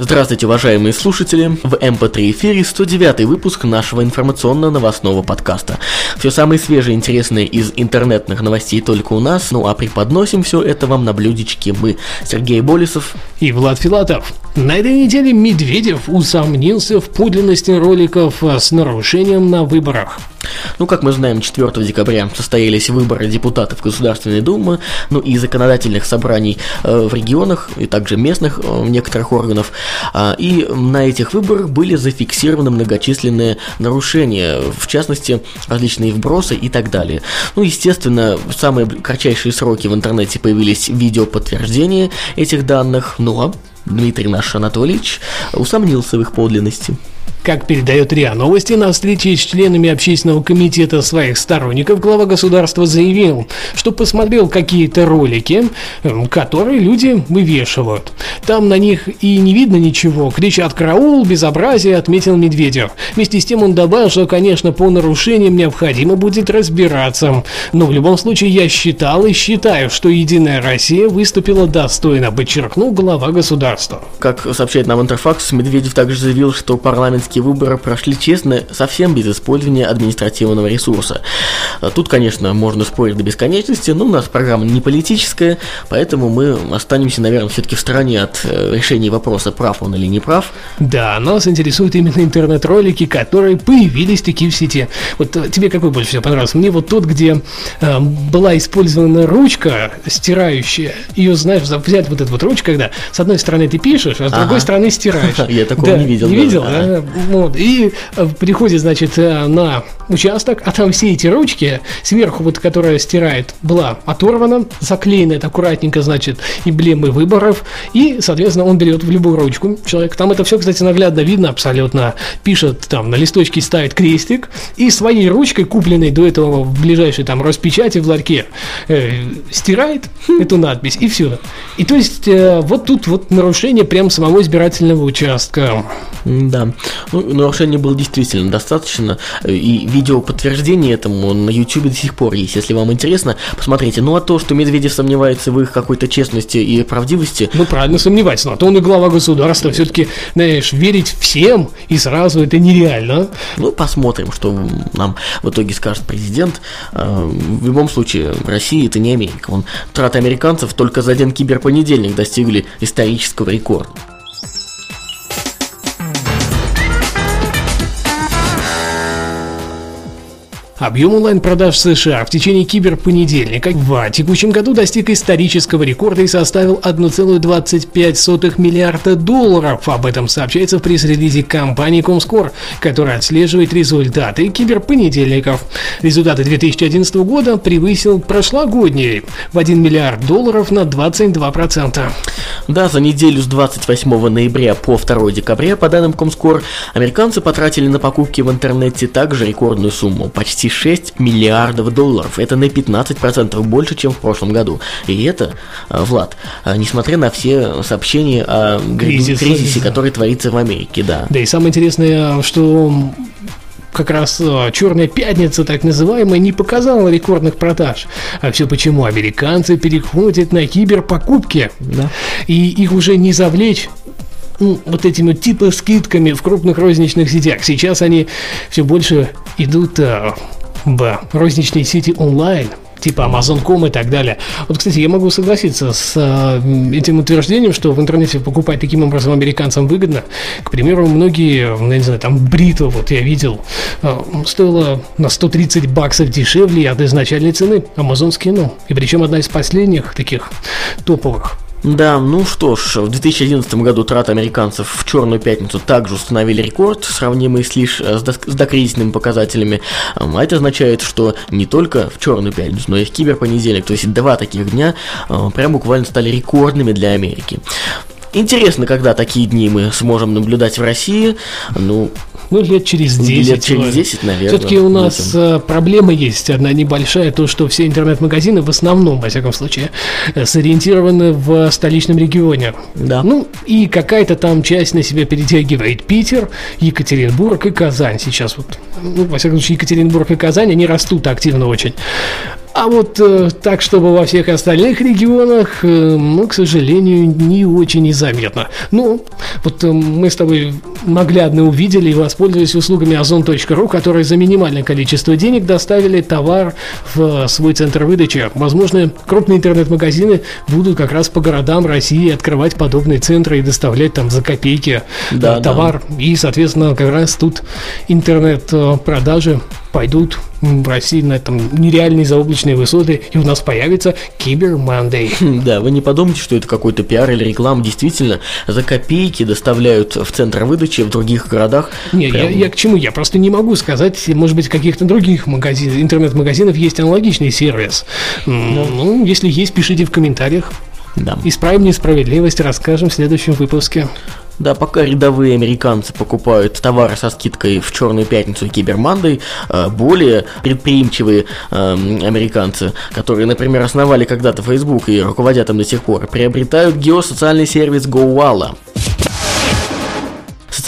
Здравствуйте, уважаемые слушатели! В MP3 эфире 109 выпуск нашего информационно-новостного подкаста. Все самое свежее и интересное из интернетных новостей только у нас, ну а преподносим все это вам на блюдечке мы, Сергей Болесов и Влад Филатов. На этой неделе Медведев усомнился в подлинности роликов с нарушением на выборах. Ну, как мы знаем, 4 декабря состоялись выборы депутатов Государственной Думы, ну и законодательных собраний э, в регионах, и также местных э, некоторых органов. А, и на этих выборах были зафиксированы многочисленные нарушения, в частности, различные вбросы и так далее. Ну, естественно, в самые кратчайшие сроки в интернете появились видео подтверждения этих данных, ну а Дмитрий наш Анатольевич усомнился в их подлинности. Как передает РИА Новости, на встрече с членами общественного комитета своих сторонников глава государства заявил, что посмотрел какие-то ролики, которые люди вывешивают. Там на них и не видно ничего, кричат «караул», «безобразие», отметил Медведев. Вместе с тем он добавил, что, конечно, по нарушениям необходимо будет разбираться. Но в любом случае я считал и считаю, что «Единая Россия» выступила достойно, подчеркнул глава государства. Как сообщает нам Интерфакс, Медведев также заявил, что парламентские выборы прошли честно, совсем без использования административного ресурса. Тут, конечно, можно спорить до бесконечности, но у нас программа не политическая, поэтому мы останемся, наверное, все-таки в стороне от э, решения вопроса, прав он или не прав. Да, нас интересуют именно интернет-ролики, которые появились такие в сети. Вот э, тебе какой больше всего понравился? Мне вот тот, где э, была использована ручка стирающая. Ее, знаешь, взять вот эту вот ручку, когда с одной стороны ты пишешь, а с ага. другой стороны стираешь. Я такого не видел. Не видел, да? Вот. И э, приходит, значит, на участок, а там все эти ручки, сверху вот, которая стирает, была оторвана, заклеена это аккуратненько, значит, эмблемы выборов, и, соответственно, он берет в любую ручку человек. Там это все, кстати, наглядно видно абсолютно. Пишет там, на листочке ставит крестик, и своей ручкой, купленной до этого в ближайшей там распечати в ларьке, э, стирает эту надпись, и все. И то есть, э, вот тут вот нарушение прям самого избирательного участка. Да. Ну, нарушений было действительно достаточно, и видео подтверждение этому на YouTube до сих пор есть. Если вам интересно, посмотрите. Ну, а то, что Медведев сомневается в их какой-то честности и правдивости... Ну, правильно сомневается, но то он и глава государства. Все-таки, знаешь, верить всем и сразу это нереально. Ну, посмотрим, что нам в итоге скажет президент. А, в любом случае, Россия это не Америка. Он, траты американцев только за один киберпонедельник достигли исторического рекорда. Объем онлайн-продаж в США в течение киберпонедельника в текущем году достиг исторического рекорда и составил 1,25 миллиарда долларов. Об этом сообщается в пресс-релизе компании Comscore, которая отслеживает результаты киберпонедельников. Результаты 2011 года превысил прошлогодний в 1 миллиард долларов на 22%. Да, за неделю с 28 ноября по 2 декабря, по данным Comscore, американцы потратили на покупки в интернете также рекордную сумму – почти 26 миллиардов долларов. Это на 15% больше, чем в прошлом году. И это, а, Влад, а, несмотря на все сообщения о Кризис. кризисе, который творится в Америке, да. Да, и самое интересное, что как раз а, Черная пятница, так называемая, не показала рекордных продаж. А все почему? Американцы переходят на киберпокупки. Да. И их уже не завлечь ну, вот этими типа скидками в крупных розничных сетях. Сейчас они все больше идут а, в розничные сети онлайн, типа Amazon.com и так далее. Вот, кстати, я могу согласиться с э, этим утверждением, что в интернете покупать таким образом американцам выгодно. К примеру, многие, ну, я не знаю, там бритва, вот я видел, э, стоила на 130 баксов дешевле от изначальной цены амазонские, ну, и причем одна из последних таких топовых. Да, ну что ж, в 2011 году траты американцев в Черную пятницу также установили рекорд, сравнимый с лишь э, с, до, с докризисными показателями. А это означает, что не только в Черную пятницу, но и в киберпонедельник, то есть два таких дня, э, прям буквально стали рекордными для Америки. Интересно, когда такие дни мы сможем наблюдать в России. Ну, Ну, лет через 10. Лет через 10, наверное. Все-таки у нас будем. проблема есть одна небольшая, то, что все интернет-магазины в основном, во всяком случае, э, сориентированы в столичном регионе. Да. Ну, и какая-то там часть на себя перетягивает Питер, Екатеринбург и Казань сейчас. Вот, ну, во всяком случае, Екатеринбург и Казань, они растут активно очень. А вот э, так, чтобы во всех остальных регионах, э, ну, к сожалению, не очень и заметно. Ну, вот э, мы с тобой наглядно увидели и воспользовались услугами ozon.ru, которые за минимальное количество денег доставили товар в свой центр выдачи. Возможно, крупные интернет-магазины будут как раз по городам России открывать подобные центры и доставлять там за копейки да, товар. Да. И, соответственно, как раз тут интернет-продажи пойдут в России на этом нереальные заоблачные высоты, и у нас появится Кибер Мандей. Да, вы не подумайте, что это какой-то пиар или реклама. Действительно, за копейки доставляют в центр выдачи в других городах. Не, Прям... я, я к чему? Я просто не могу сказать, может быть, каких-то других магазинов, интернет-магазинов есть аналогичный сервис. Да. Ну, если есть, пишите в комментариях. Да. Исправим несправедливость, расскажем в следующем выпуске. Да, пока рядовые американцы покупают товары со скидкой в Черную пятницу и Кибермандой, э, более предприимчивые эм, американцы, которые, например, основали когда-то Facebook и руководят им до сих пор, приобретают геосоциальный сервис GoWalla.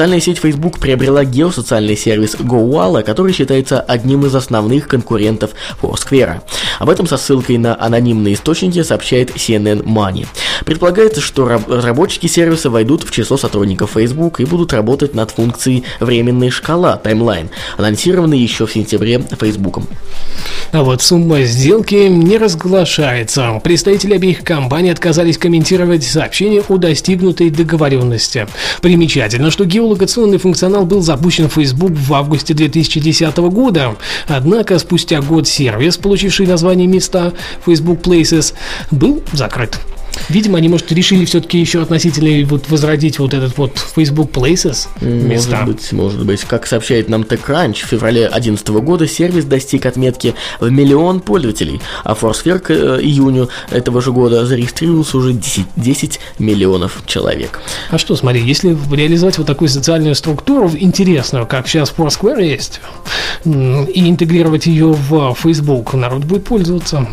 Социальная сеть Facebook приобрела геосоциальный сервис GoWalla, который считается одним из основных конкурентов Foursquare. Об этом со ссылкой на анонимные источники сообщает CNN Money. Предполагается, что разработчики сервиса войдут в число сотрудников Facebook и будут работать над функцией временная шкала таймлайн, анонсированной еще в сентябре Facebook. А вот сумма сделки не разглашается. Представители обеих компаний отказались комментировать сообщение о достигнутой договоренности. Примечательно, что геолокационный функционал был запущен в Facebook в августе 2010 года. Однако спустя год сервис, получивший название места Facebook Places, был закрыт. Видимо, они, может, решили все-таки еще относительно вот возродить вот этот вот Facebook Places места. Может быть, может быть. Как сообщает нам TechCrunch, в феврале 2011 года сервис достиг отметки в миллион пользователей, а Foursquare к э, июню этого же года зарегистрировался уже 10, 10 миллионов человек. А что, смотри, если реализовать вот такую социальную структуру интересную, как сейчас Foursquare есть, и интегрировать ее в Facebook, народ будет пользоваться.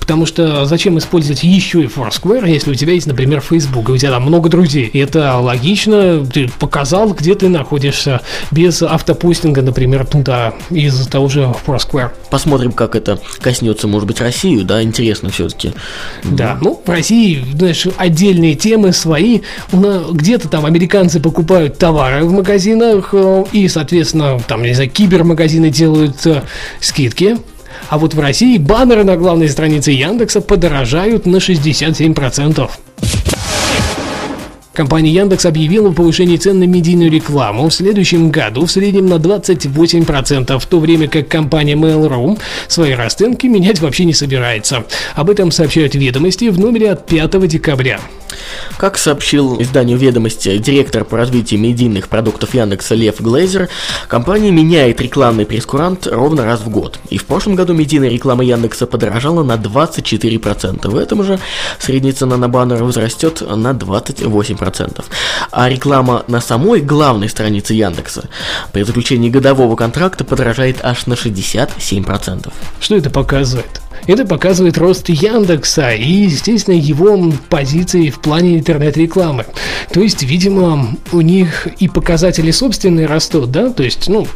Потому что зачем использовать еще и Foursquare, если у тебя есть, например, Facebook, и у тебя там много друзей. И это логично, ты показал, где ты находишься, без автопостинга, например, туда, из того же Foursquare. Посмотрим, как это коснется, может быть, Россию, да, интересно все-таки. Да, ну, в России, знаешь, отдельные темы свои. Где-то там американцы покупают товары в магазинах, э, и, соответственно, там, не знаю, кибермагазины делают э, скидки а вот в России баннеры на главной странице Яндекса подорожают на 67%. Компания Яндекс объявила о повышении цен на медийную рекламу в следующем году в среднем на 28%, в то время как компания Mail.ru свои расценки менять вообще не собирается. Об этом сообщают ведомости в номере от 5 декабря. Как сообщил изданию «Ведомости» директор по развитию медийных продуктов Яндекса Лев Глейзер, компания меняет рекламный прескурант ровно раз в год. И в прошлом году медийная реклама Яндекса подорожала на 24%. В этом же средняя цена на баннер возрастет на 28%. А реклама на самой главной странице Яндекса при заключении годового контракта подорожает аж на 67%. Что это показывает? Это показывает рост Яндекса и, естественно, его позиции в плане интернет-рекламы. То есть, видимо, у них и показатели собственные растут, да? То есть, ну,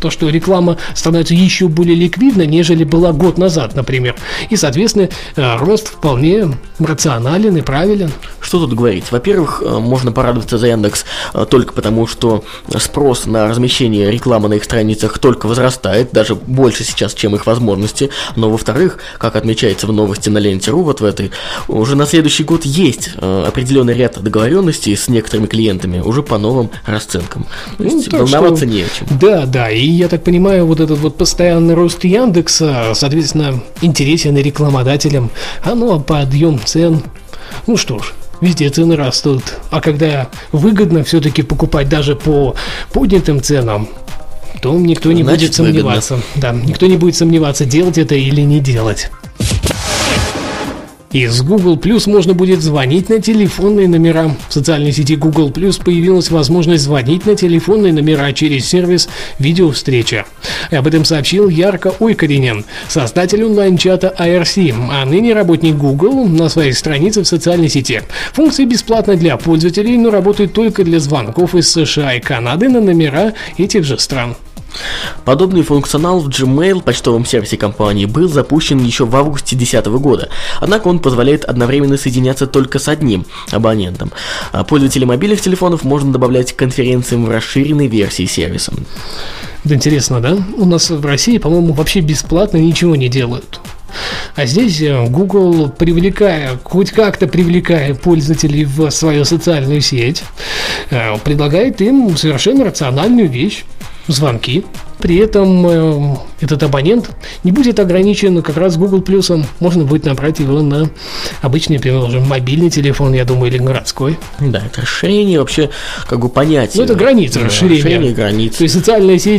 то, что реклама становится еще более ликвидной, нежели была год назад, например. И, соответственно, э, рост вполне рационален и правилен. Что тут говорить? Во-первых, э, можно порадоваться за Яндекс э, только потому, что спрос на размещение рекламы на их страницах только возрастает, даже больше сейчас, чем их возможности. Но, во-вторых, как отмечается в новости на ленте.ру, вот в этой, уже на следующий год есть э, определенный ряд договоренностей с некоторыми клиентами уже по новым расценкам. То ну, есть волноваться что, не о чем. Да, да, и я так понимаю, вот этот вот постоянный рост Яндекса, соответственно, интересен и рекламодателям, а ну а подъем цен, ну что ж, Везде цены растут. А когда выгодно все-таки покупать даже по поднятым ценам, то никто не Значит, будет сомневаться. Выгодно. Да, никто не будет сомневаться, делать это или не делать. Из Google Plus можно будет звонить на телефонные номера. В социальной сети Google Plus появилась возможность звонить на телефонные номера через сервис «Видеовстреча». Об этом сообщил Ярко Ойкаринен, создатель онлайн-чата IRC, а ныне работник Google на своей странице в социальной сети. Функция бесплатна для пользователей, но работает только для звонков из США и Канады на номера этих же стран. Подобный функционал в Gmail, почтовом сервисе компании, был запущен еще в августе 2010 года, однако он позволяет одновременно соединяться только с одним абонентом. А пользователей мобильных телефонов можно добавлять к конференциям в расширенной версии сервиса. Это интересно, да? У нас в России, по-моему, вообще бесплатно ничего не делают. А здесь э, Google, привлекая, хоть как-то привлекая пользователей в свою социальную сеть, э, предлагает им совершенно рациональную вещь звонки. При этом э, этот абонент не будет ограничен как раз Google плюсом. Можно будет набрать его на обычный, например, мобильный телефон, я думаю, или городской. Да, это расширение вообще как бы понятия. Ну, это граница да, расширения. Расширение границ. То есть социальная сеть